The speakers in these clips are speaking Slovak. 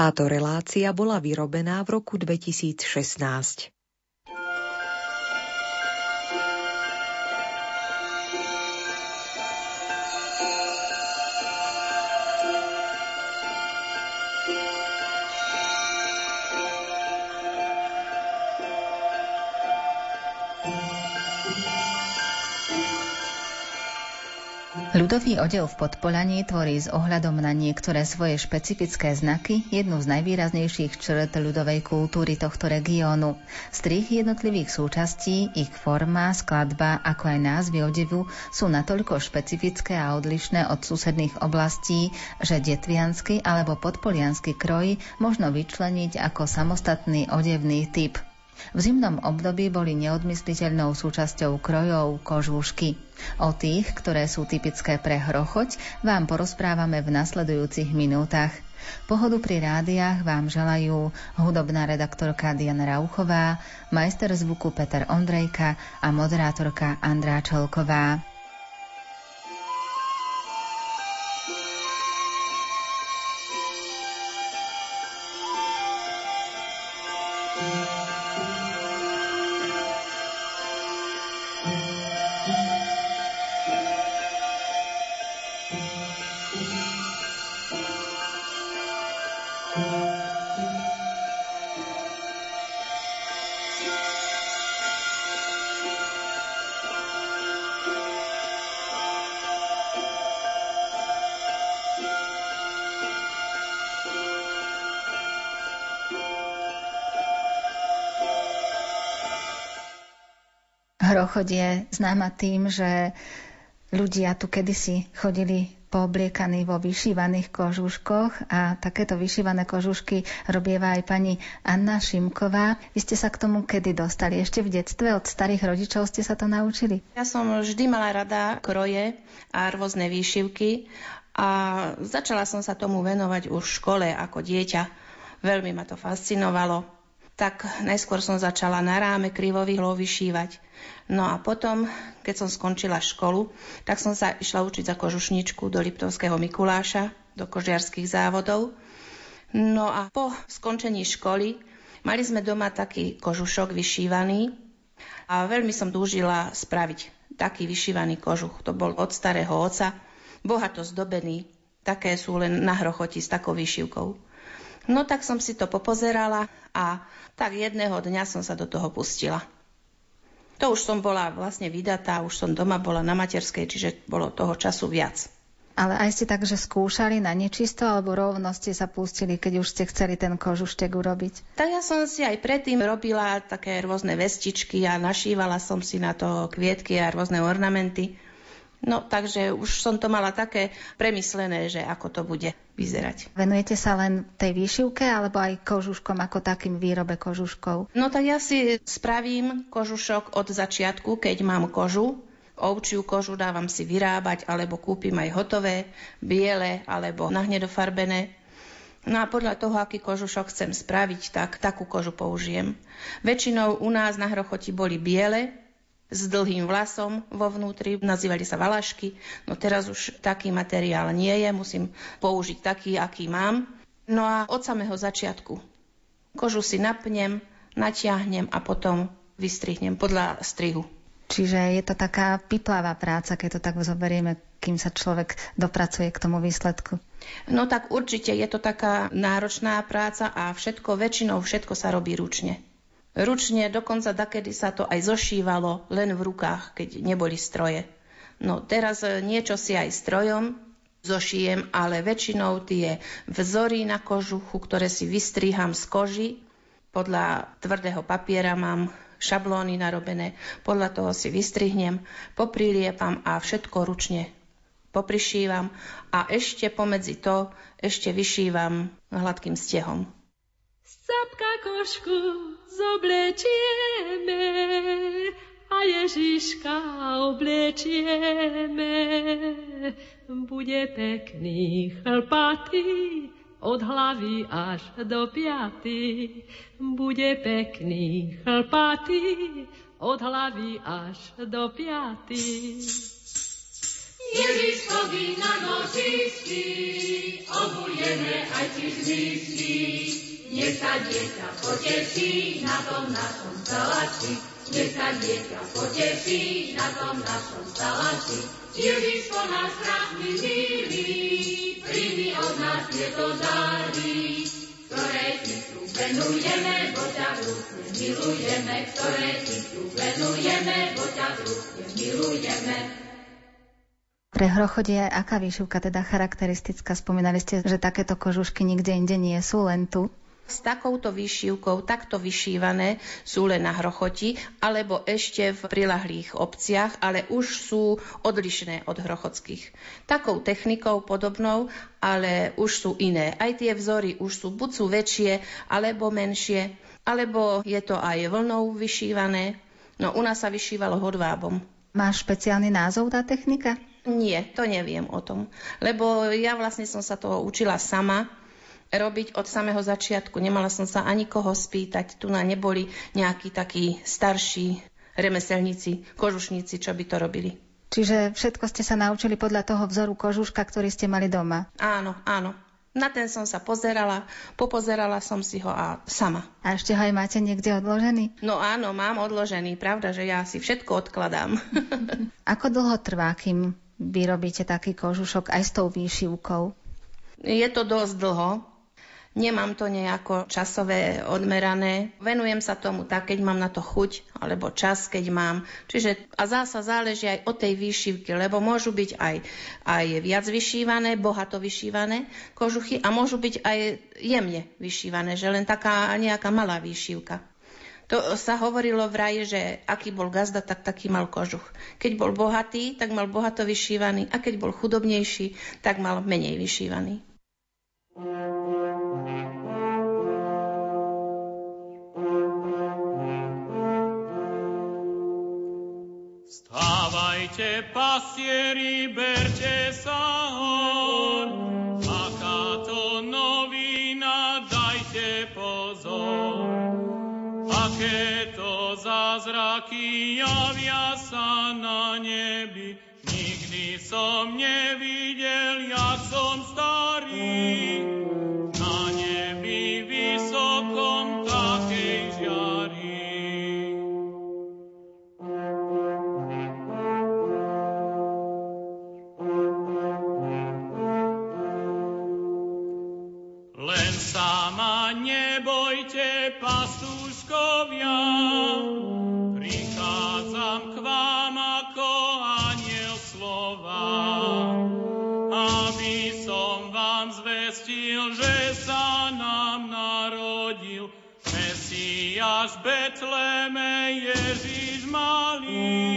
Táto relácia bola vyrobená v roku 2016. Ľudový odev v Podpolaní tvorí s ohľadom na niektoré svoje špecifické znaky jednu z najvýraznejších črt ľudovej kultúry tohto regiónu. Strih jednotlivých súčastí, ich forma, skladba, ako aj názvy odevu sú natoľko špecifické a odlišné od susedných oblastí, že detviansky alebo podpoliansky kroj možno vyčleniť ako samostatný odevný typ – v zimnom období boli neodmysliteľnou súčasťou krojov kožúšky. O tých, ktoré sú typické pre hrochoť, vám porozprávame v nasledujúcich minútach. Pohodu pri rádiách vám želajú hudobná redaktorka Diana Rauchová, majster zvuku Peter Ondrejka a moderátorka Andrá Čelková. Je známa tým, že ľudia tu kedysi chodili poobliekaní vo vyšívaných kožuškoch a takéto vyšívané kožušky robieva aj pani Anna Šimková. Vy ste sa k tomu kedy dostali? Ešte v detstve od starých rodičov ste sa to naučili? Ja som vždy mala rada kroje a rôzne výšivky a začala som sa tomu venovať už v škole ako dieťa. Veľmi ma to fascinovalo tak najskôr som začala na ráme krivových vyšívať. No a potom, keď som skončila školu, tak som sa išla učiť za kožušničku do Liptovského Mikuláša, do kožiarských závodov. No a po skončení školy mali sme doma taký kožušok vyšívaný a veľmi som dúžila spraviť taký vyšívaný kožuch. To bol od starého oca, bohato zdobený. Také sú len na hrochoti s takou vyšívkou. No tak som si to popozerala a tak jedného dňa som sa do toho pustila. To už som bola vlastne vydatá, už som doma bola na materskej, čiže bolo toho času viac. Ale aj ste tak, že skúšali na nečisto, alebo rovno ste sa pustili, keď už ste chceli ten kožuštek urobiť? Tak ja som si aj predtým robila také rôzne vestičky a našívala som si na to kvietky a rôzne ornamenty. No takže už som to mala také premyslené, že ako to bude vyzerať. Venujete sa len tej výšivke alebo aj kožuškom ako takým výrobe kožuškov? No tak ja si spravím kožušok od začiatku, keď mám kožu. Ovčiu kožu dávam si vyrábať alebo kúpim aj hotové, biele alebo nahnedofarbené. No a podľa toho, aký kožušok chcem spraviť, tak takú kožu použijem. Väčšinou u nás na hrochoti boli biele, s dlhým vlasom vo vnútri, nazývali sa valašky. No teraz už taký materiál nie je, musím použiť taký, aký mám. No a od samého začiatku kožu si napnem, natiahnem a potom vystrihnem podľa strihu. Čiže je to taká piplavá práca, keď to tak zoberieme, kým sa človek dopracuje k tomu výsledku. No tak určite je to taká náročná práca a všetko, väčšinou všetko sa robí ručne. Ručne, dokonca dakedy sa to aj zošívalo len v rukách, keď neboli stroje. No teraz e, niečo si aj strojom zošijem, ale väčšinou tie vzory na kožuchu, ktoré si vystriham z koži, podľa tvrdého papiera mám šablóny narobené, podľa toho si vystrihnem, popriliepam a všetko ručne poprišívam a ešte pomedzi to ešte vyšívam hladkým stehom. Sapka košku zoblečieme a Ježiška oblečieme. Bude pekný chlpatý od hlavy až do piaty. Bude pekný chlpatý od hlavy až do piaty. Ježiško Ježiškovi na nožičky, obujeme aj čižmičky. Nech sa dieťa poteší na tom našom salači, nech sa dieťa poteší na tom našom salači. Ježiško náš krásny milý, príjmi od nás tieto dary, ktoré ti tu venujeme, bo ťa vrúcne milujeme, ktoré ti tu venujeme, bo ťa vrúcne milujeme. Pre hrochod je aká výšivka teda charakteristická? Spomínali ste, že takéto kožušky nikde inde nie sú, len tu s takouto vyšívkou, takto vyšívané sú len na hrochoti, alebo ešte v prilahlých obciach, ale už sú odlišné od hrochodských. Takou technikou podobnou, ale už sú iné. Aj tie vzory už sú, buď sú väčšie, alebo menšie, alebo je to aj vlnou vyšívané. No u nás sa vyšívalo hodvábom. Má špeciálny názov tá technika? Nie, to neviem o tom. Lebo ja vlastne som sa toho učila sama robiť od samého začiatku. Nemala som sa ani koho spýtať. Tu na neboli nejakí takí starší remeselníci, kožušníci, čo by to robili. Čiže všetko ste sa naučili podľa toho vzoru kožuška, ktorý ste mali doma? Áno, áno. Na ten som sa pozerala, popozerala som si ho a sama. A ešte ho aj máte niekde odložený? No áno, mám odložený. Pravda, že ja si všetko odkladám. Ako dlho trvá, kým vyrobíte taký kožušok aj s tou výšivkou? Je to dosť dlho, Nemám to nejako časové odmerané. Venujem sa tomu tak, keď mám na to chuť, alebo čas, keď mám. Čiže a zasa záleží aj od tej výšivky, lebo môžu byť aj, aj viac vyšívané, bohato vyšívané kožuchy a môžu byť aj jemne vyšívané, že len taká nejaká malá výšivka. To sa hovorilo vraj, že aký bol gazda, tak taký mal kožuch. Keď bol bohatý, tak mal bohato vyšívaný a keď bol chudobnejší, tak mal menej vyšívaný. Stávajte, pastieri, berte sa hor, aká to novina, dajte pozor. Aké to zázraky javia sa na nebi, nikdy som nevidel, jak som starý. Mesiáš Betleme Ježiš malý,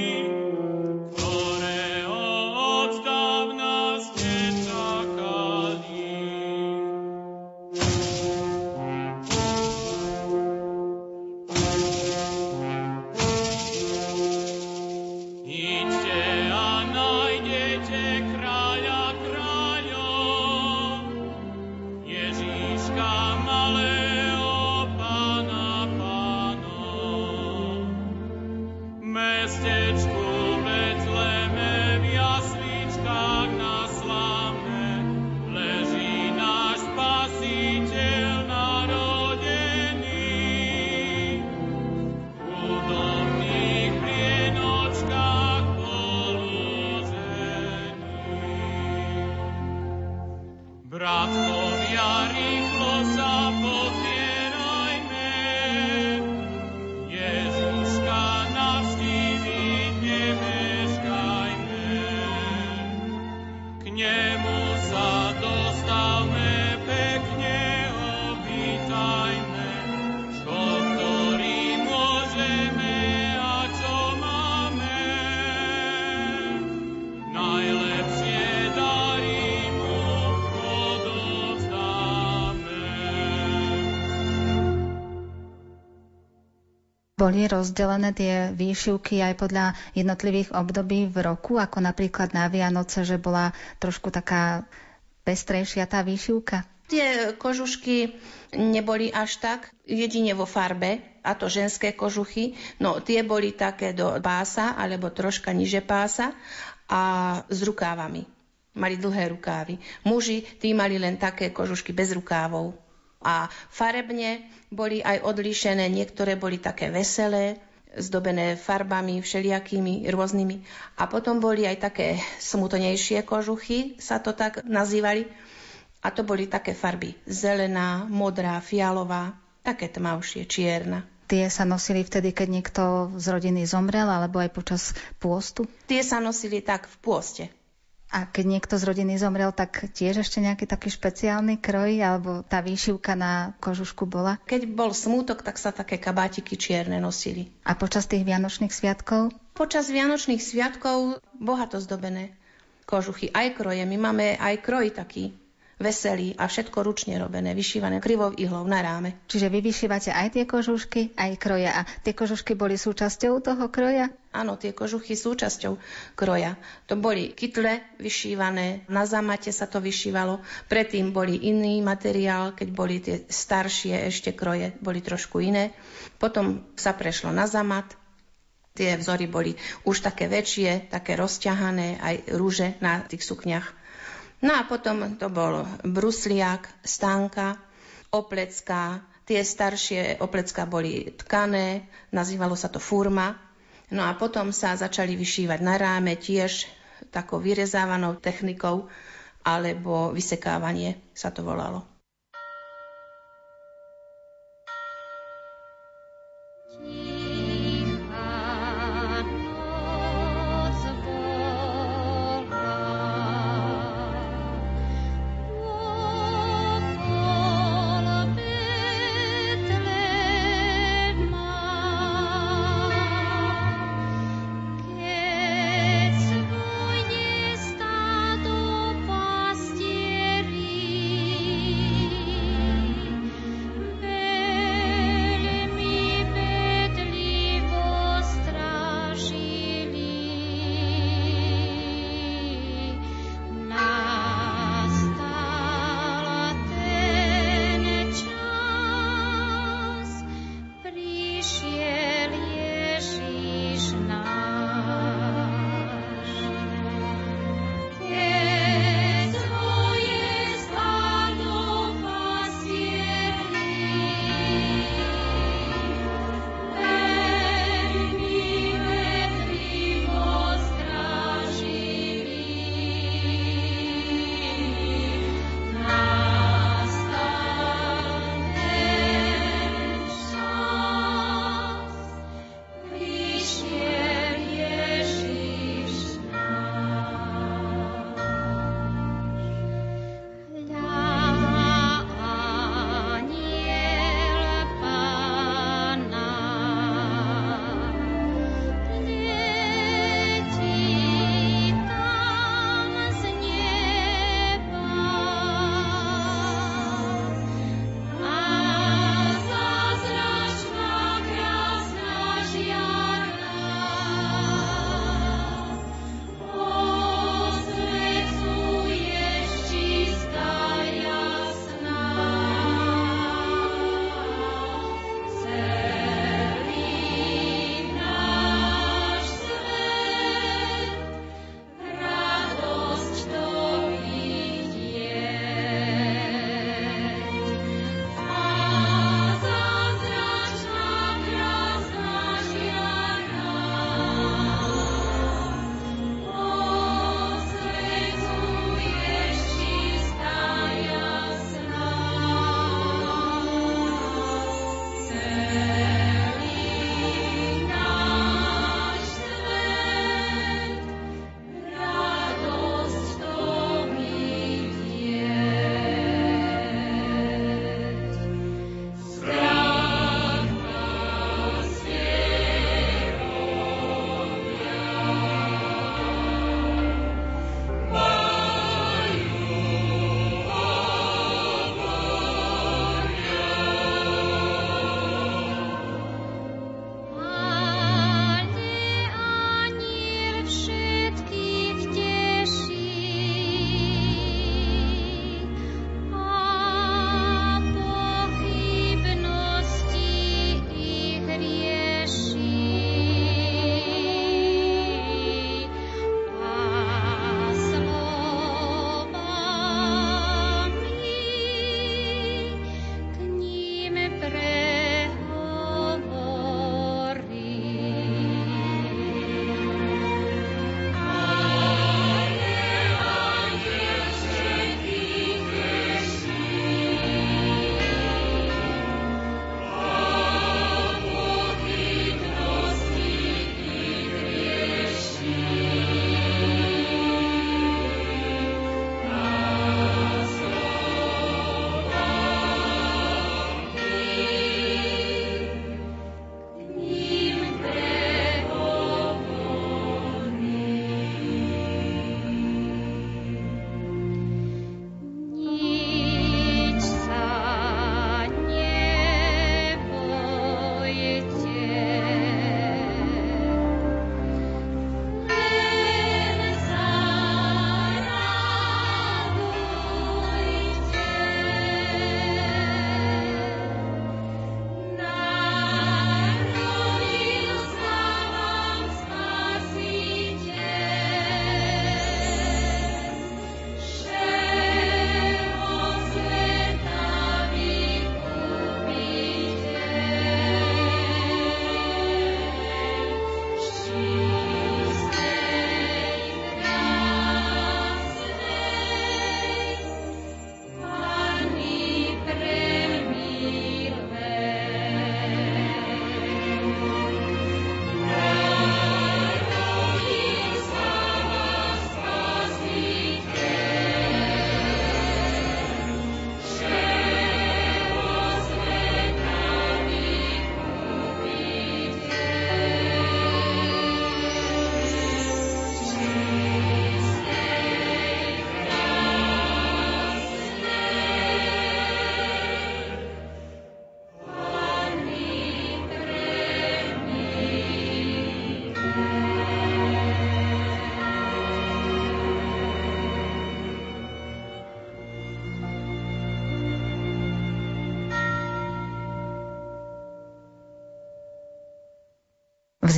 Boli rozdelené tie výšivky aj podľa jednotlivých období v roku, ako napríklad na Vianoce, že bola trošku taká pestrejšia tá výšivka? Tie kožušky neboli až tak, jedine vo farbe, a to ženské kožuchy, no tie boli také do pása, alebo troška niže pása a s rukávami. mali dlhé rukávy. Muži, tí mali len také kožušky bez rukávov. A farebne boli aj odlíšené, niektoré boli také veselé, zdobené farbami všelijakými rôznymi. A potom boli aj také smutonejšie kožuchy, sa to tak nazývali. A to boli také farby zelená, modrá, fialová, také tmavšie, čierna. Tie sa nosili vtedy, keď niekto z rodiny zomrel, alebo aj počas pôstu? Tie sa nosili tak v pôste. A keď niekto z rodiny zomrel, tak tiež ešte nejaký taký špeciálny kroj alebo tá výšivka na kožušku bola? Keď bol smútok, tak sa také kabátiky čierne nosili. A počas tých vianočných sviatkov? Počas vianočných sviatkov bohato zdobené kožuchy, aj kroje. My máme aj kroj taký veselý a všetko ručne robené, vyšívané krivou ihlou na ráme. Čiže vy vyšívate aj tie kožušky, aj kroja. A tie kožušky boli súčasťou toho kroja? Áno, tie kožuchy súčasťou kroja. To boli kytle vyšívané, na zamate sa to vyšívalo, predtým boli iný materiál, keď boli tie staršie ešte kroje, boli trošku iné. Potom sa prešlo na zamat, tie vzory boli už také väčšie, také rozťahané, aj rúže na tých sukniach No a potom to bol brusliak, stánka, oplecká. Tie staršie oplecká boli tkané, nazývalo sa to furma. No a potom sa začali vyšívať na ráme tiež takou vyrezávanou technikou, alebo vysekávanie sa to volalo.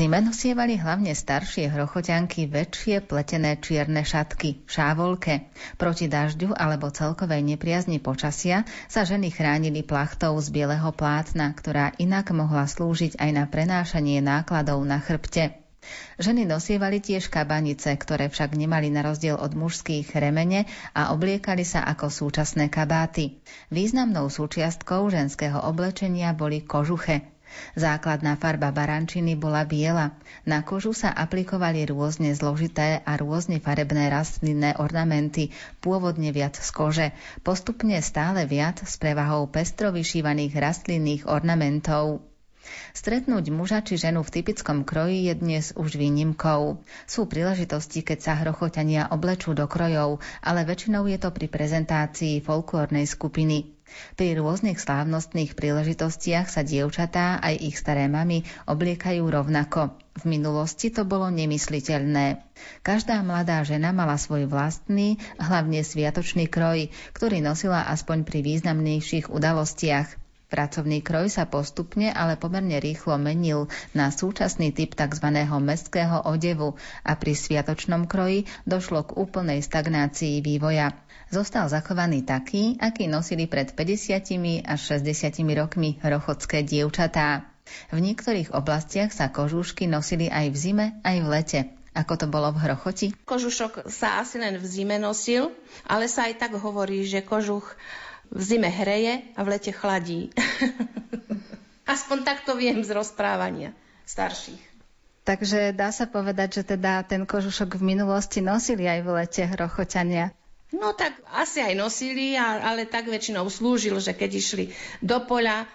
Zime nosievali hlavne staršie hrochoťanky väčšie pletené čierne šatky, šávolke. Proti dažďu alebo celkovej nepriazni počasia sa ženy chránili plachtou z bieleho plátna, ktorá inak mohla slúžiť aj na prenášanie nákladov na chrbte. Ženy nosievali tiež kabanice, ktoré však nemali na rozdiel od mužských remene a obliekali sa ako súčasné kabáty. Významnou súčiastkou ženského oblečenia boli kožuche. Základná farba barančiny bola biela. Na kožu sa aplikovali rôzne zložité a rôzne farebné rastlinné ornamenty, pôvodne viac z kože, postupne stále viac s prevahou pestro rastlinných ornamentov. Stretnúť muža či ženu v typickom kroji je dnes už výnimkou. Sú príležitosti, keď sa hrochoťania oblečú do krojov, ale väčšinou je to pri prezentácii folklórnej skupiny. Pri rôznych slávnostných príležitostiach sa dievčatá aj ich staré mamy obliekajú rovnako. V minulosti to bolo nemysliteľné. Každá mladá žena mala svoj vlastný, hlavne sviatočný kroj, ktorý nosila aspoň pri významnejších udalostiach. Pracovný kroj sa postupne, ale pomerne rýchlo menil na súčasný typ tzv. mestského odevu a pri sviatočnom kroji došlo k úplnej stagnácii vývoja. Zostal zachovaný taký, aký nosili pred 50 až 60 rokmi rochodské dievčatá. V niektorých oblastiach sa kožúšky nosili aj v zime, aj v lete. Ako to bolo v Hrochoti? Kožušok sa asi len v zime nosil, ale sa aj tak hovorí, že kožuch v zime hreje a v lete chladí. Aspoň takto viem z rozprávania starších. Takže dá sa povedať, že teda ten kožušok v minulosti nosili aj v lete hrochoťania. No tak asi aj nosili, ale tak väčšinou slúžil, že keď išli do poľa,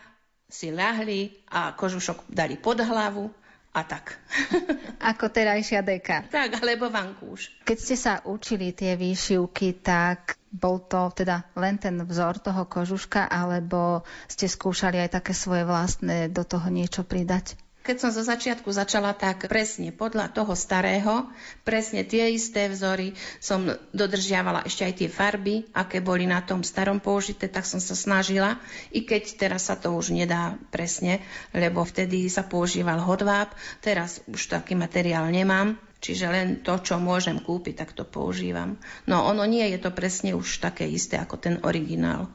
si ľahli a kožušok dali pod hlavu a tak. Ako terajšia deka. Tak, alebo vankúš. Keď ste sa učili tie výšivky, tak bol to teda len ten vzor toho kožuška, alebo ste skúšali aj také svoje vlastné do toho niečo pridať? Keď som zo začiatku začala tak presne podľa toho starého, presne tie isté vzory som dodržiavala ešte aj tie farby, aké boli na tom starom použité, tak som sa snažila, i keď teraz sa to už nedá presne, lebo vtedy sa používal hodváb, teraz už taký materiál nemám, čiže len to, čo môžem kúpiť, tak to používam. No ono nie je to presne už také isté ako ten originál.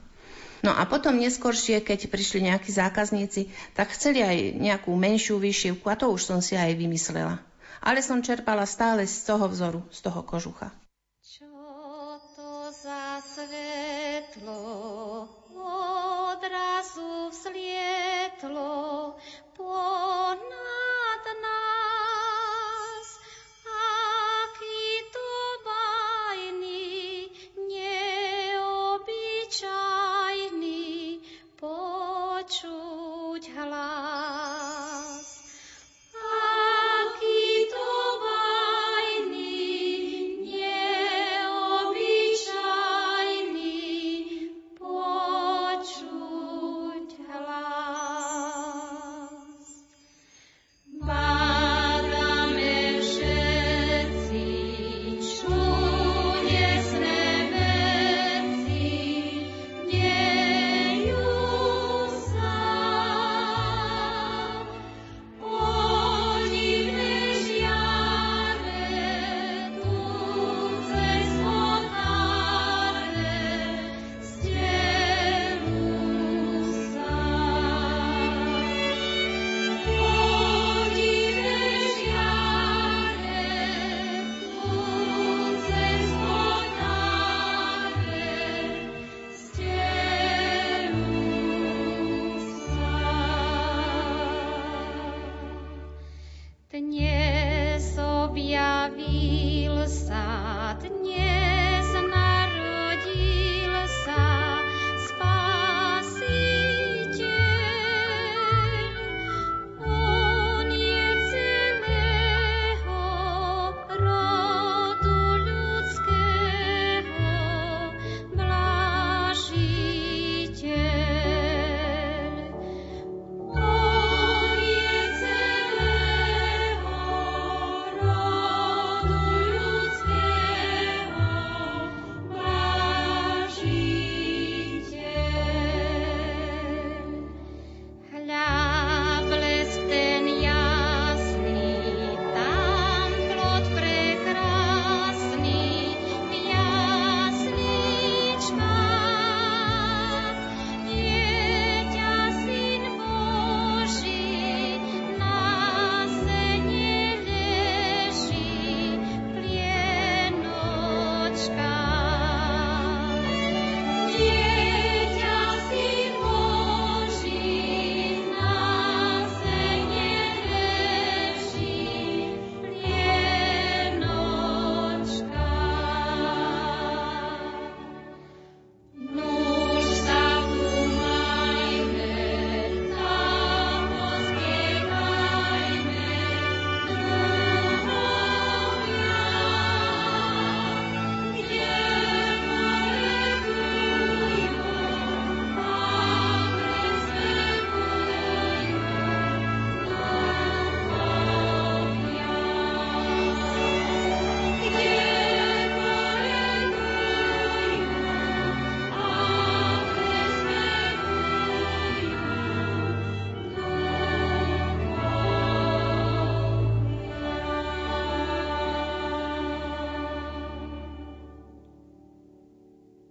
No a potom neskôršie, keď prišli nejakí zákazníci, tak chceli aj nejakú menšiu výšivku a to už som si aj vymyslela. Ale som čerpala stále z toho vzoru, z toho kožucha. Čo to za svetlo odrazu vzlietlo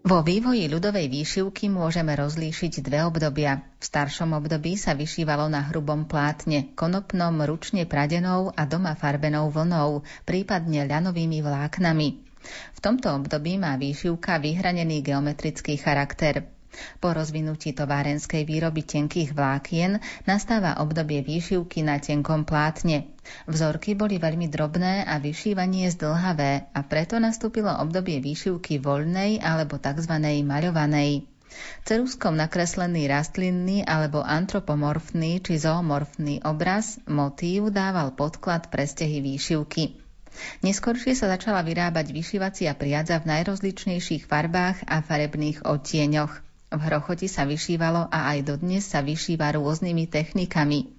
Vo vývoji ľudovej výšivky môžeme rozlíšiť dve obdobia. V staršom období sa vyšívalo na hrubom plátne, konopnom, ručne pradenou a doma farbenou vlnou, prípadne ľanovými vláknami. V tomto období má výšivka vyhranený geometrický charakter. Po rozvinutí továrenskej výroby tenkých vlákien nastáva obdobie výšivky na tenkom plátne. Vzorky boli veľmi drobné a vyšívanie zdlhavé a preto nastúpilo obdobie výšivky voľnej alebo tzv. maľovanej. Ceruskom nakreslený rastlinný alebo antropomorfný či zoomorfný obraz, motív dával podklad pre stehy výšivky. Neskôršie sa začala vyrábať vyšívacia priadza v najrozličnejších farbách a farebných odtieňoch. V hrochoti sa vyšívalo a aj dodnes sa vyšíva rôznymi technikami.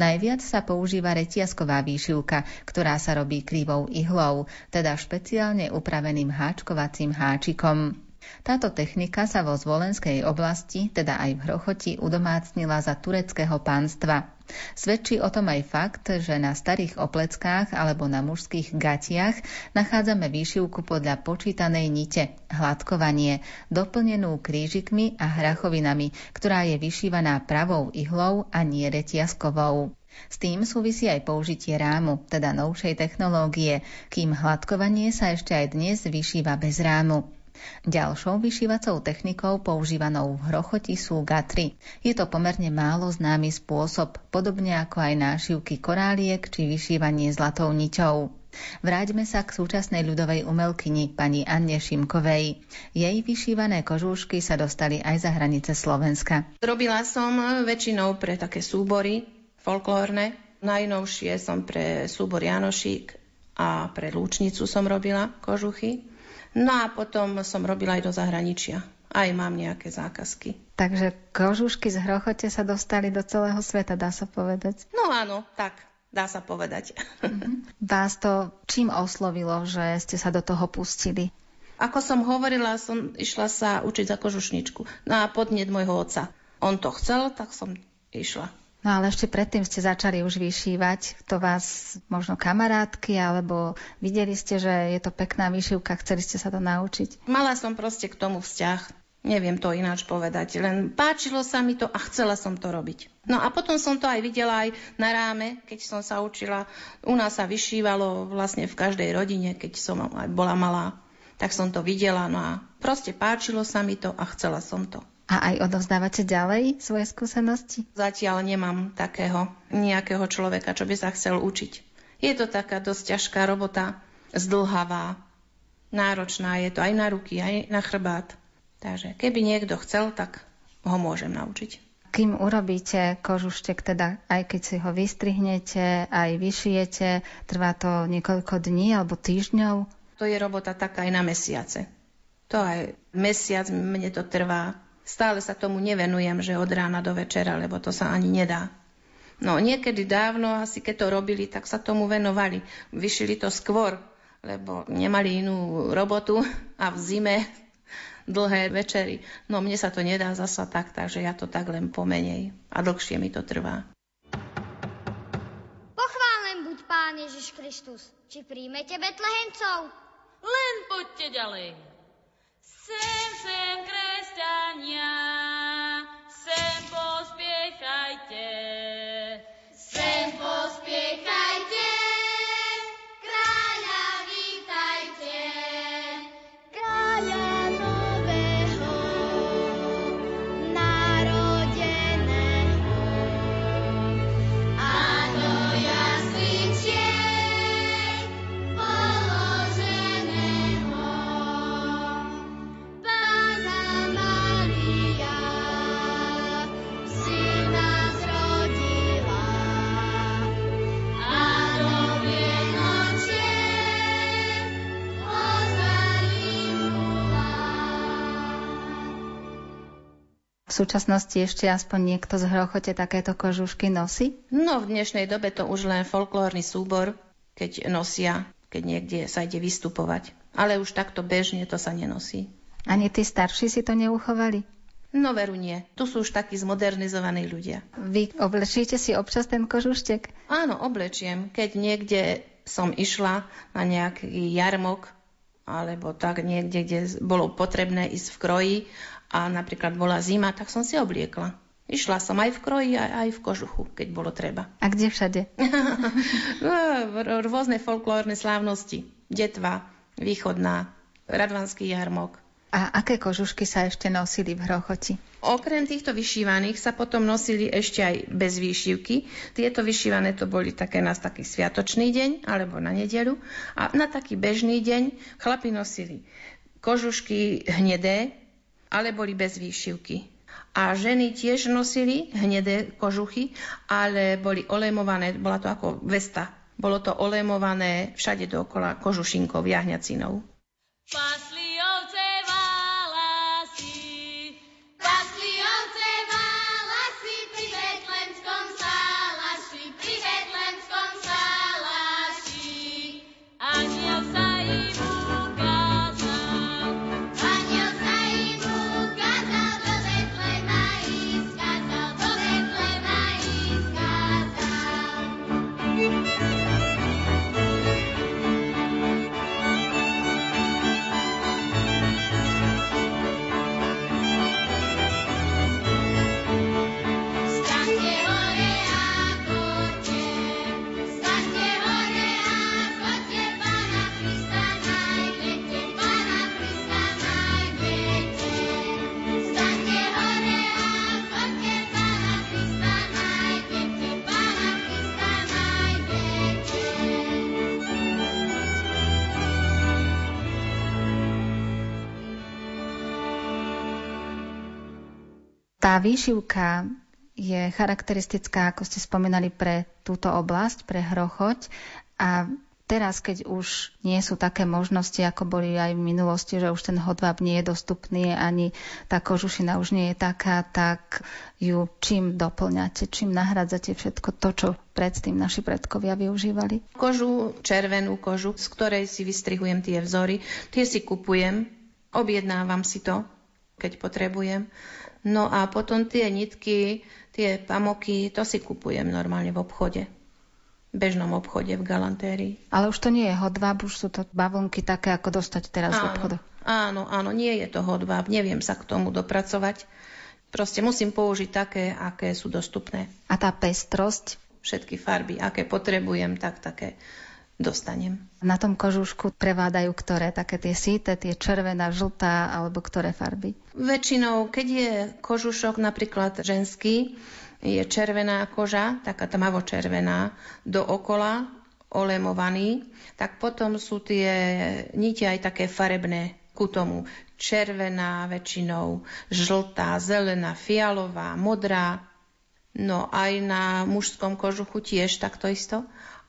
Najviac sa používa retiasková výšivka, ktorá sa robí krivou ihlou, teda špeciálne upraveným háčkovacím háčikom. Táto technika sa vo zvolenskej oblasti, teda aj v Hrochoti, udomácnila za tureckého pánstva. Svedčí o tom aj fakt, že na starých opleckách alebo na mužských gatiach nachádzame výšivku podľa počítanej nite, hladkovanie, doplnenú krížikmi a hrachovinami, ktorá je vyšívaná pravou ihlou a nie retiaskovou. S tým súvisí aj použitie rámu, teda novšej technológie, kým hladkovanie sa ešte aj dnes vyšíva bez rámu. Ďalšou vyšívacou technikou používanou v hrochoti sú gatry. Je to pomerne málo známy spôsob, podobne ako aj nášivky koráliek či vyšívanie zlatou niťou. Vráťme sa k súčasnej ľudovej umelkyni pani Anne Šimkovej. Jej vyšívané kožúšky sa dostali aj za hranice Slovenska. Robila som väčšinou pre také súbory folklórne. Najnovšie som pre súbor Janošík a pre Lúčnicu som robila kožuchy. No a potom som robila aj do zahraničia. Aj mám nejaké zákazky. Takže kožušky z hrochote sa dostali do celého sveta, dá sa povedať? No áno, tak, dá sa povedať. Mm-hmm. Vás to čím oslovilo, že ste sa do toho pustili? Ako som hovorila, som išla sa učiť za kožušničku. No a podnet môjho otca. On to chcel, tak som išla. No ale ešte predtým ste začali už vyšívať. To vás možno kamarátky, alebo videli ste, že je to pekná vyšívka, chceli ste sa to naučiť? Mala som proste k tomu vzťah. Neviem to ináč povedať, len páčilo sa mi to a chcela som to robiť. No a potom som to aj videla aj na ráme, keď som sa učila. U nás sa vyšívalo vlastne v každej rodine, keď som aj bola malá. Tak som to videla, no a proste páčilo sa mi to a chcela som to. A aj odovzdávate ďalej svoje skúsenosti? Zatiaľ nemám takého nejakého človeka, čo by sa chcel učiť. Je to taká dosť ťažká robota, zdlhavá, náročná je to aj na ruky, aj na chrbát. Takže keby niekto chcel, tak ho môžem naučiť. Kým urobíte kožuštek, teda aj keď si ho vystrihnete, aj vyšijete, trvá to niekoľko dní alebo týždňov? To je robota taká aj na mesiace. To aj mesiac mne to trvá Stále sa tomu nevenujem, že od rána do večera, lebo to sa ani nedá. No niekedy dávno, asi keď to robili, tak sa tomu venovali. Vyšili to skôr, lebo nemali inú robotu a v zime dlhé večery. No mne sa to nedá zasa tak, takže ja to tak len pomenej a dlhšie mi to trvá. Pochválen buď Pán Ježiš Kristus. Či príjmete Betlehemcov? Len poďte ďalej. Sem, sem, kresťania, sem súčasnosti ešte aspoň niekto z hrochote takéto kožušky nosí? No, v dnešnej dobe to už len folklórny súbor, keď nosia, keď niekde sa ide vystupovať. Ale už takto bežne to sa nenosí. Ani tí starší si to neuchovali? No veru nie. Tu sú už takí zmodernizovaní ľudia. Vy oblečíte si občas ten kožuštek? Áno, oblečiem. Keď niekde som išla na nejaký jarmok alebo tak niekde, kde bolo potrebné ísť v kroji a napríklad bola zima, tak som si obliekla. Išla som aj v kroji, aj, aj v kožuchu, keď bolo treba. A kde všade? Rôzne folklórne slávnosti. Detva, východná, radvanský jarmok. A aké kožušky sa ešte nosili v Hrochoti? Okrem týchto vyšívaných sa potom nosili ešte aj bez výšivky. Tieto vyšívané to boli také na taký sviatočný deň alebo na nedelu. A na taký bežný deň chlapi nosili kožušky hnedé, ale boli bez výšivky. A ženy tiež nosili hnedé kožuchy, ale boli olémované, bola to ako vesta. Bolo to olémované všade dookola kožušinkou, jahňacinou. Pasli Výšivka je charakteristická, ako ste spomínali, pre túto oblasť, pre hrochoť a teraz, keď už nie sú také možnosti, ako boli aj v minulosti, že už ten hodváb nie je dostupný, ani tá kožušina už nie je taká, tak ju čím doplňate, čím nahradzate všetko to, čo predtým naši predkovia využívali? Kožu, červenú kožu, z ktorej si vystrihujem tie vzory, tie si kupujem, objednávam si to, keď potrebujem. No a potom tie nitky, tie pamoky, to si kupujem normálne v obchode. V bežnom obchode, v galantérii. Ale už to nie je hodváb, už sú to bavlnky také, ako dostať teraz áno, v obchodoch. Áno, áno, nie je to hodváb, neviem sa k tomu dopracovať. Proste musím použiť také, aké sú dostupné. A tá pestrosť? Všetky farby, aké potrebujem, tak také dostanem. Na tom kožušku prevádajú ktoré? Také tie síte, tie červená, žltá alebo ktoré farby? Väčšinou, keď je kožušok napríklad ženský, je červená koža, taká tmavo-červená, dookola olemovaný, tak potom sú tie niti aj také farebné ku tomu. Červená väčšinou, žltá, zelená, fialová, modrá. No aj na mužskom kožuchu tiež takto isto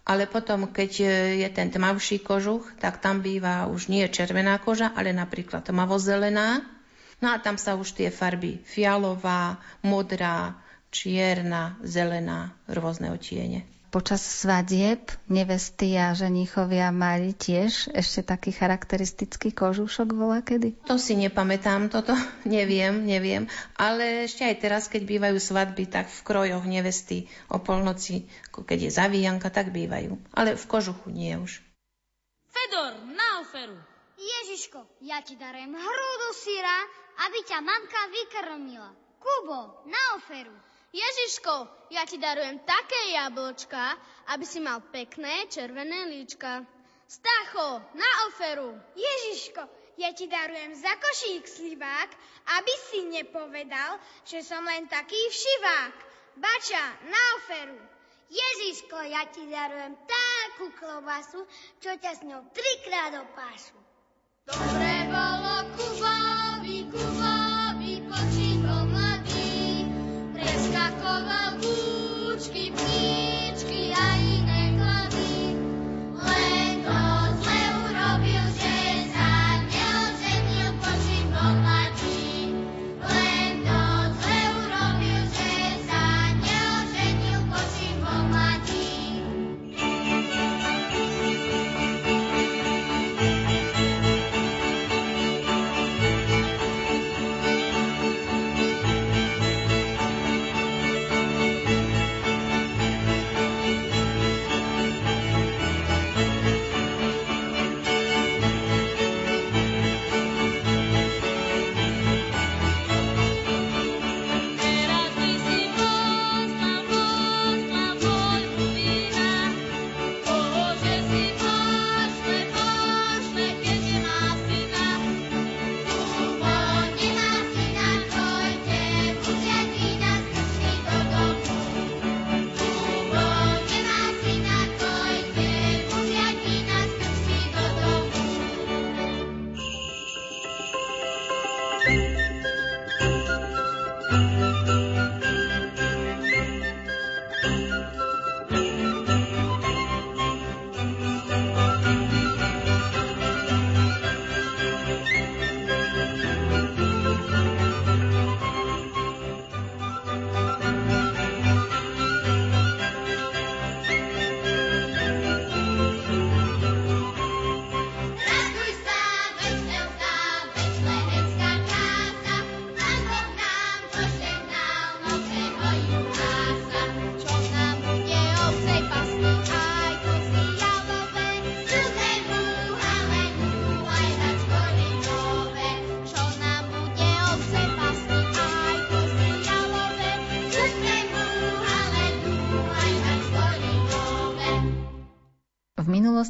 ale potom, keď je ten tmavší kožuch, tak tam býva už nie červená koža, ale napríklad tmavozelená. No a tam sa už tie farby fialová, modrá, čierna, zelená, rôzne otiene. Počas svadieb nevesty a ženichovia mali tiež ešte taký charakteristický kožušok vola kedy? To si nepamätám, toto neviem, neviem. Ale ešte aj teraz, keď bývajú svadby, tak v krojoch nevesty o polnoci, keď je zavíjanka, tak bývajú. Ale v kožuchu nie už. Fedor, na oferu! Ježiško, ja ti darujem hrúdu syra, aby ťa mamka vykrmila. Kubo, na oferu! Ježiško, ja ti darujem také jablčka, aby si mal pekné červené líčka. Stacho, na oferu. Ježiško, ja ti darujem za košík slivák, aby si nepovedal, že som len taký všivák. Bača, na oferu. Ježiško, ja ti darujem takú klobasu, čo ťa s ňou trikrát opášu. Dobre bolo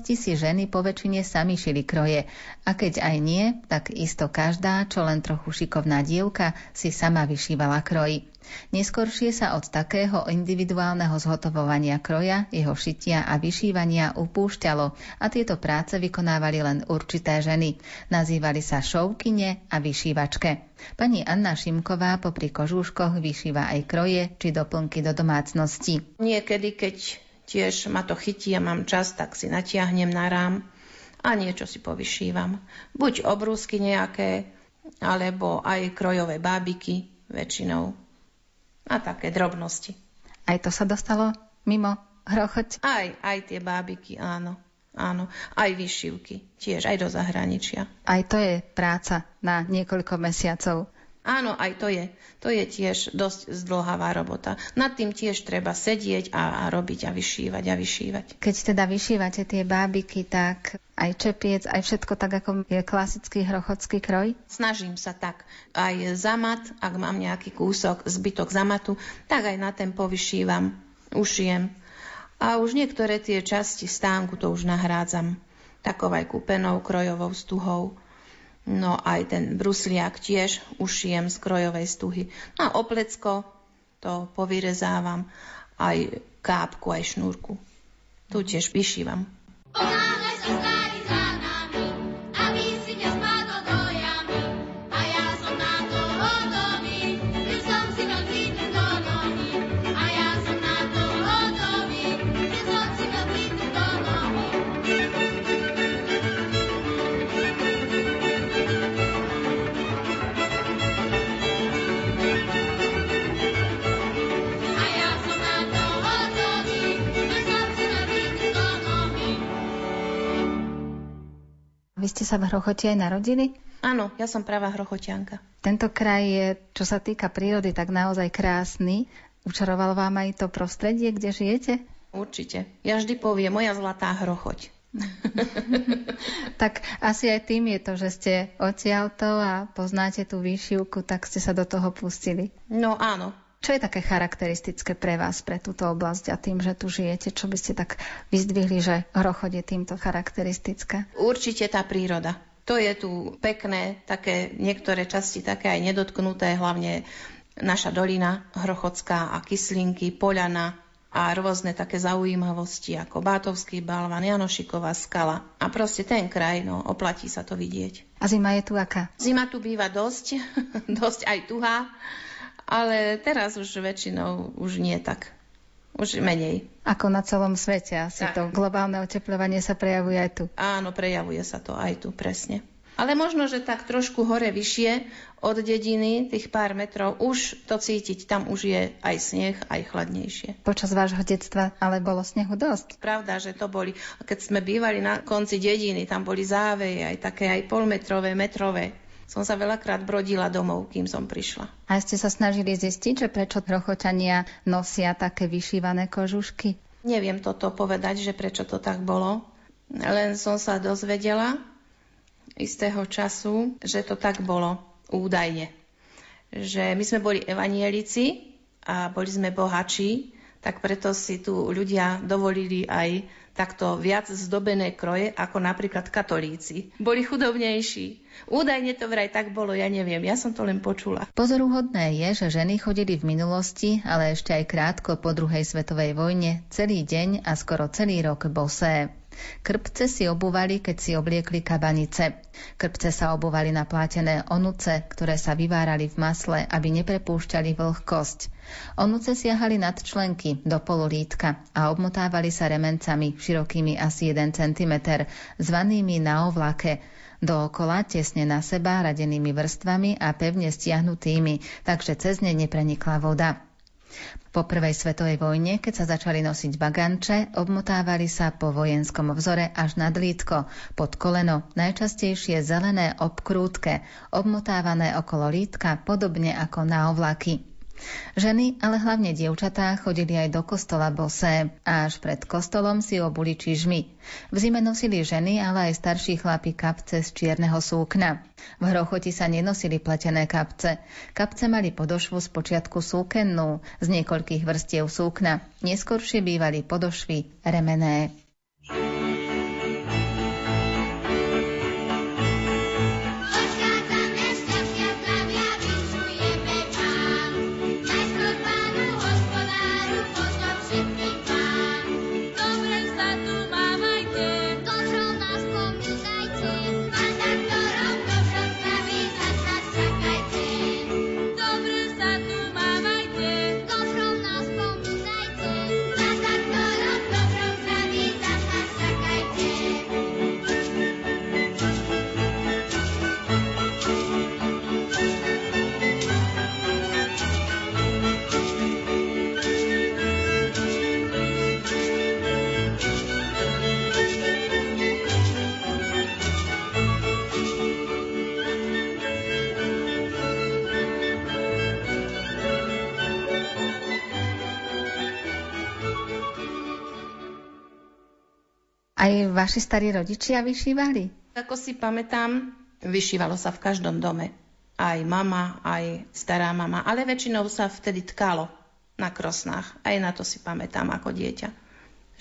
minulosti si ženy po väčšine sami šili kroje. A keď aj nie, tak isto každá, čo len trochu šikovná dievka, si sama vyšívala kroji. Neskoršie sa od takého individuálneho zhotovovania kroja, jeho šitia a vyšívania upúšťalo a tieto práce vykonávali len určité ženy. Nazývali sa šovkine a vyšívačke. Pani Anna Šimková popri kožúškoch vyšíva aj kroje či doplnky do domácnosti. Niekedy, keď tiež ma to chytí a mám čas, tak si natiahnem na rám a niečo si povyšívam. Buď obrúsky nejaké, alebo aj krojové bábiky väčšinou a také drobnosti. Aj to sa dostalo mimo hrochoť? Aj, aj tie bábiky, áno. Áno, aj vyšivky, tiež aj do zahraničia. Aj to je práca na niekoľko mesiacov. Áno, aj to je. To je tiež dosť zdlhavá robota. Nad tým tiež treba sedieť a, a robiť a vyšívať a vyšívať. Keď teda vyšívate tie bábiky, tak aj čepiec, aj všetko tak, ako je klasický hrochodský kroj? Snažím sa tak. Aj zamat, ak mám nejaký kúsok, zbytok zamatu, tak aj na ten povyšívam, ušijem. A už niektoré tie časti stánku to už nahrádzam takou aj kúpenou krojovou stuhou No aj ten brusliak tiež ušijem z krojovej stuhy. No a oplecko to povyrezávam, aj kápku, aj šnúrku. Tu tiež vyšívam. Ponáhle sa sa v Hrochote aj narodili? Áno, ja som pravá hrochotianka. Tento kraj je, čo sa týka prírody, tak naozaj krásny. Učarovalo vám aj to prostredie, kde žijete? Určite. Ja vždy poviem, moja zlatá hrochoť. tak asi aj tým je to, že ste odtiaľto a poznáte tú výšivku, tak ste sa do toho pustili. No áno, čo je také charakteristické pre vás, pre túto oblasť a tým, že tu žijete? Čo by ste tak vyzdvihli, že Hrochod je týmto charakteristické? Určite tá príroda. To je tu pekné, také niektoré časti také aj nedotknuté, hlavne naša dolina Hrochodská a Kyslinky, Poľana, a rôzne také zaujímavosti ako Bátovský balvan, Janošiková skala. A proste ten kraj, no, oplatí sa to vidieť. A zima je tu aká? Zima tu býva dosť, dosť aj tuhá ale teraz už väčšinou už nie tak. Už menej. Ako na celom svete asi tak. to globálne oteplovanie sa prejavuje aj tu. Áno, prejavuje sa to aj tu, presne. Ale možno, že tak trošku hore vyššie od dediny, tých pár metrov, už to cítiť. Tam už je aj sneh, aj chladnejšie. Počas vášho detstva ale bolo snehu dosť. Pravda, že to boli. Keď sme bývali na konci dediny, tam boli záveje, aj také aj polmetrové, metrové som sa veľakrát brodila domov, kým som prišla. A ste sa snažili zistiť, že prečo trochočania nosia také vyšívané kožušky? Neviem toto povedať, že prečo to tak bolo. Len som sa dozvedela istého času, že to tak bolo údajne. Že my sme boli evanielici a boli sme bohači, tak preto si tu ľudia dovolili aj takto viac zdobené kroje ako napríklad katolíci. Boli chudobnejší. Údajne to vraj tak bolo, ja neviem, ja som to len počula. Pozoruhodné je, že ženy chodili v minulosti, ale ešte aj krátko po druhej svetovej vojne, celý deň a skoro celý rok bosé. Krpce si obuvali, keď si obliekli kabanice. Krpce sa obuvali na plátené onuce, ktoré sa vyvárali v masle, aby neprepúšťali vlhkosť. Onuce siahali nad členky do pololítka a obmotávali sa remencami širokými asi 1 cm, zvanými na ovlake, dookola tesne na seba radenými vrstvami a pevne stiahnutými, takže cez ne neprenikla voda. Po prvej svetovej vojne, keď sa začali nosiť baganče, obmotávali sa po vojenskom vzore až nad lítko, pod koleno, najčastejšie zelené obkrútke, obmotávané okolo lítka, podobne ako na ovlaky. Ženy, ale hlavne dievčatá, chodili aj do kostola bosé a až pred kostolom si obuli čižmy. V zime nosili ženy, ale aj starší chlapi kapce z čierneho súkna. V hrochoti sa nenosili pletené kapce. Kapce mali podošvu z počiatku súkennú, z niekoľkých vrstiev súkna. Neskôršie bývali podošvy remené. Aj vaši starí rodičia vyšívali? Ako si pamätám, vyšívalo sa v každom dome. Aj mama, aj stará mama, ale väčšinou sa vtedy tkalo na krosnách. Aj na to si pamätám ako dieťa.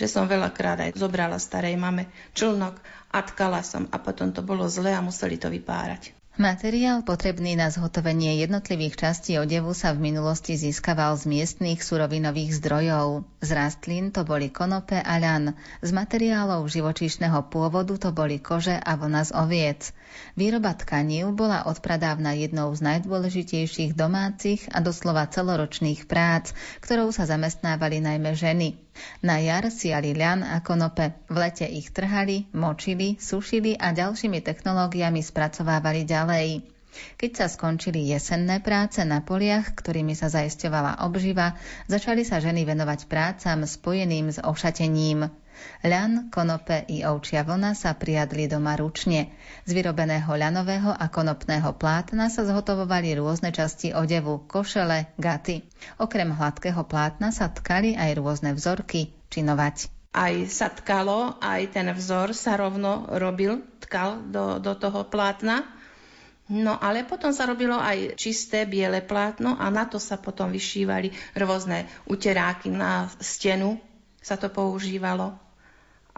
Že som veľakrát aj zobrala starej mame člnok a tkala som a potom to bolo zle a museli to vypárať. Materiál potrebný na zhotovenie jednotlivých častí odevu sa v minulosti získaval z miestných surovinových zdrojov. Z rastlín to boli konope a ľan, z materiálov živočíšneho pôvodu to boli kože a vlna z oviec. Výroba tkanív bola odpradávna jednou z najdôležitejších domácich a doslova celoročných prác, ktorou sa zamestnávali najmä ženy. Na jar siali ľan a konope, v lete ich trhali, močili, sušili a ďalšími technológiami spracovávali ďalej. Keď sa skončili jesenné práce na poliach, ktorými sa zaisťovala obživa, začali sa ženy venovať prácam spojeným s ošatením. Ľan, konope i ovčia vlna sa priadli doma ručne. Z vyrobeného ľanového a konopného plátna sa zhotovovali rôzne časti odevu, košele, gaty. Okrem hladkého plátna sa tkali aj rôzne vzorky, činovať. Aj sa tkalo, aj ten vzor sa rovno robil, tkal do, do toho plátna. No ale potom sa robilo aj čisté biele plátno a na to sa potom vyšívali rôzne uteráky na stenu, sa to používalo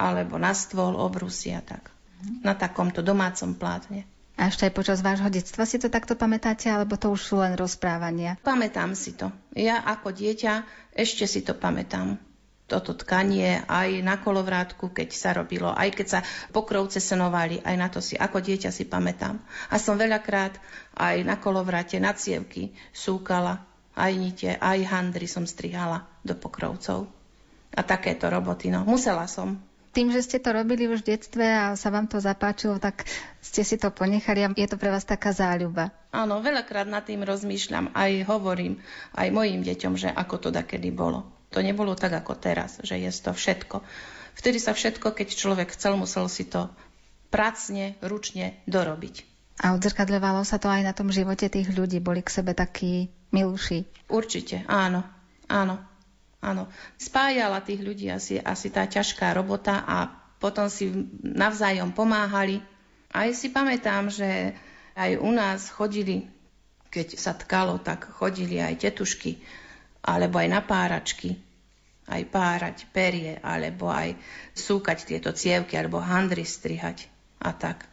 alebo na stôl, obrusy a tak. Na takomto domácom plátne. A ešte aj počas vášho detstva si to takto pamätáte, alebo to už sú len rozprávania? Pamätám si to. Ja ako dieťa ešte si to pamätám. Toto tkanie aj na kolovrátku, keď sa robilo, aj keď sa pokrovce senovali, aj na to si ako dieťa si pamätám. A som veľakrát aj na kolovráte, na cievky súkala, aj nite, aj handry som strihala do pokrovcov. A takéto roboty, no musela som, tým, že ste to robili už v detstve a sa vám to zapáčilo, tak ste si to ponechali a je to pre vás taká záľuba. Áno, veľakrát nad tým rozmýšľam, aj hovorím aj mojim deťom, že ako to dakedy bolo. To nebolo tak ako teraz, že je to všetko. Vtedy sa všetko, keď človek chcel, musel si to pracne, ručne dorobiť. A odzrkadľovalo sa to aj na tom živote tých ľudí, boli k sebe takí milúši. Určite, áno, áno. Áno, spájala tých ľudí asi, asi tá ťažká robota a potom si navzájom pomáhali. Aj si pamätám, že aj u nás chodili, keď sa tkalo, tak chodili aj tetušky, alebo aj na páračky, aj párať perie, alebo aj súkať tieto cievky, alebo handry strihať a tak.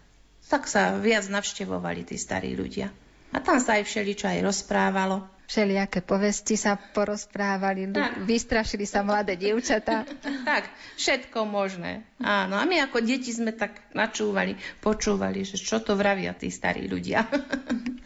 Tak sa viac navštevovali tí starí ľudia. A tam sa aj všeličo aj rozprávalo všelijaké povesti sa porozprávali, tak. vystrašili sa mladé dievčatá. Tak, všetko možné. Áno, a my ako deti sme tak načúvali, počúvali, že čo to vravia tí starí ľudia.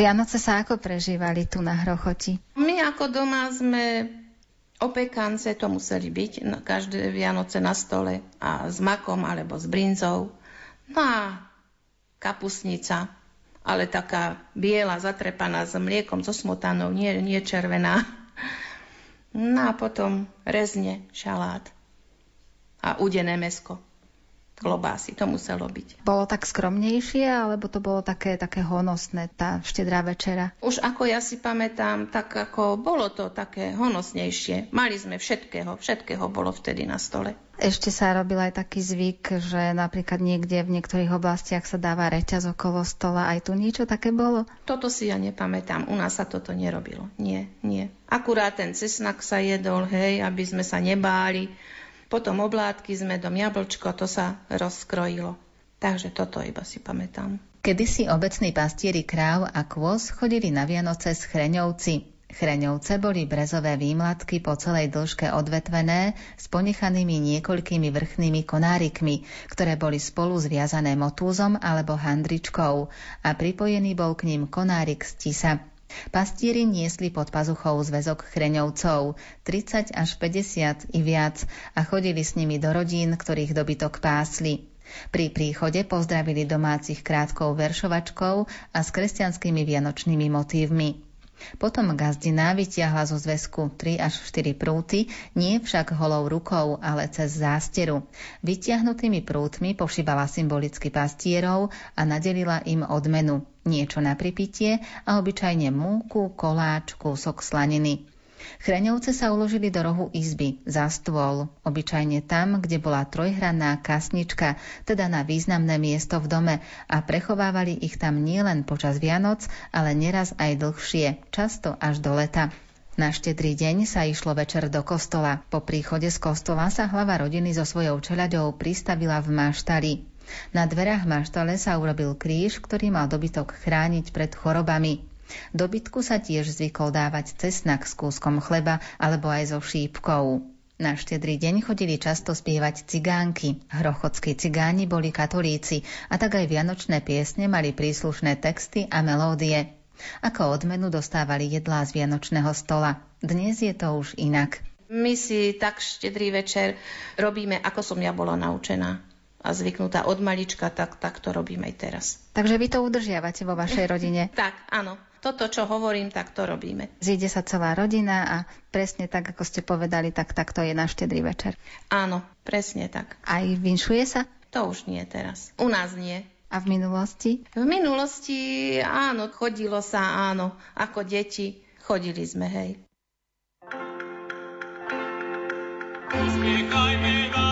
Vianoce sa ako prežívali tu na Hrochoti? My ako doma sme opekance, to museli byť na každé Vianoce na stole a s makom alebo s brinzou. No a kapusnica, ale taká biela, zatrepaná s mliekom, so smotanou, nie, nie červená. No a potom rezne, šalát a udené mesko klobásy. To muselo byť. Bolo tak skromnejšie, alebo to bolo také, také honosné, tá štedrá večera? Už ako ja si pamätám, tak ako bolo to také honosnejšie. Mali sme všetkého, všetkého bolo vtedy na stole. Ešte sa robil aj taký zvyk, že napríklad niekde v niektorých oblastiach sa dáva reťaz okolo stola. Aj tu niečo také bolo? Toto si ja nepamätám. U nás sa toto nerobilo. Nie, nie. Akurát ten cesnak sa jedol, hej, aby sme sa nebáli potom oblátky s medom, jablčko, to sa rozkrojilo. Takže toto iba si pamätám. Kedysi obecní pastieri kráv a kôz chodili na Vianoce s chreňovci. Chreňovce boli brezové výmladky po celej dĺžke odvetvené s ponechanými niekoľkými vrchnými konárikmi, ktoré boli spolu zviazané motúzom alebo handričkou a pripojený bol k ním konárik z tisa. Pastieri niesli pod pazuchou zväzok chreňovcov, 30 až 50 i viac, a chodili s nimi do rodín, ktorých dobytok pásli. Pri príchode pozdravili domácich krátkou veršovačkou a s kresťanskými vianočnými motívmi. Potom gazdina vytiahla zo zväzku 3 až 4 prúty, nie však holou rukou, ale cez zásteru. Vytiahnutými prútmi pošívala symbolicky pastierov a nadelila im odmenu. Niečo na pripitie a obyčajne múku, koláč, kúsok slaniny. Chreňovce sa uložili do rohu izby, za stôl, obyčajne tam, kde bola trojhranná kasnička, teda na významné miesto v dome a prechovávali ich tam nielen počas Vianoc, ale neraz aj dlhšie, často až do leta. Na štedrý deň sa išlo večer do kostola. Po príchode z kostola sa hlava rodiny so svojou čeľaďou pristavila v maštali. Na dverách maštale sa urobil kríž, ktorý mal dobytok chrániť pred chorobami. Dobytku sa tiež zvykol dávať cesnak s kúskom chleba alebo aj so šípkou. Na štedrý deň chodili často spievať cigánky. Hrochodskí cigáni boli katolíci a tak aj vianočné piesne mali príslušné texty a melódie. Ako odmenu dostávali jedlá z vianočného stola. Dnes je to už inak. My si tak štedrý večer robíme, ako som ja bola naučená a zvyknutá od malička, tak, tak to robíme aj teraz. Takže vy to udržiavate vo vašej rodine? tak, áno toto, čo hovorím, tak to robíme. Zíde sa celá rodina a presne tak, ako ste povedali, tak, tak to je na štedrý večer. Áno, presne tak. Aj vinšuje sa? To už nie teraz. U nás nie. A v minulosti? V minulosti áno, chodilo sa, áno. Ako deti chodili sme, hej. Uspiekajme na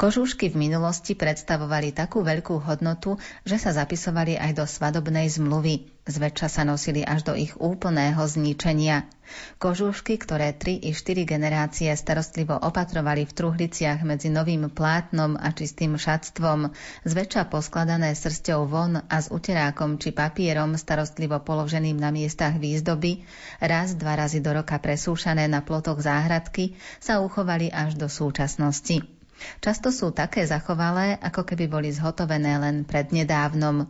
Kožúšky v minulosti predstavovali takú veľkú hodnotu, že sa zapisovali aj do svadobnej zmluvy. Zväčša sa nosili až do ich úplného zničenia. Kožúšky, ktoré tri i štyri generácie starostlivo opatrovali v truhliciach medzi novým plátnom a čistým šatstvom, zväčša poskladané srsťou von a s uterákom či papierom starostlivo položeným na miestach výzdoby, raz, dva razy do roka presúšané na plotoch záhradky, sa uchovali až do súčasnosti. Často sú také zachovalé, ako keby boli zhotovené len prednedávnom.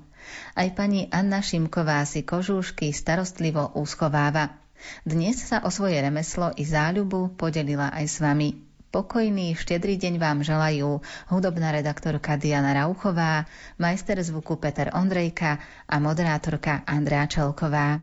Aj pani Anna Šimková si kožúšky starostlivo uschováva. Dnes sa o svoje remeslo i záľubu podelila aj s vami. Pokojný, štedrý deň vám želajú hudobná redaktorka Diana Rauchová, majster zvuku Peter Ondrejka a moderátorka Andrea Čelková.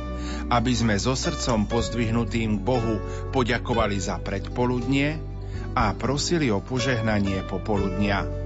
aby sme so srdcom pozdvihnutým k Bohu poďakovali za predpoludnie a prosili o požehnanie popoludnia.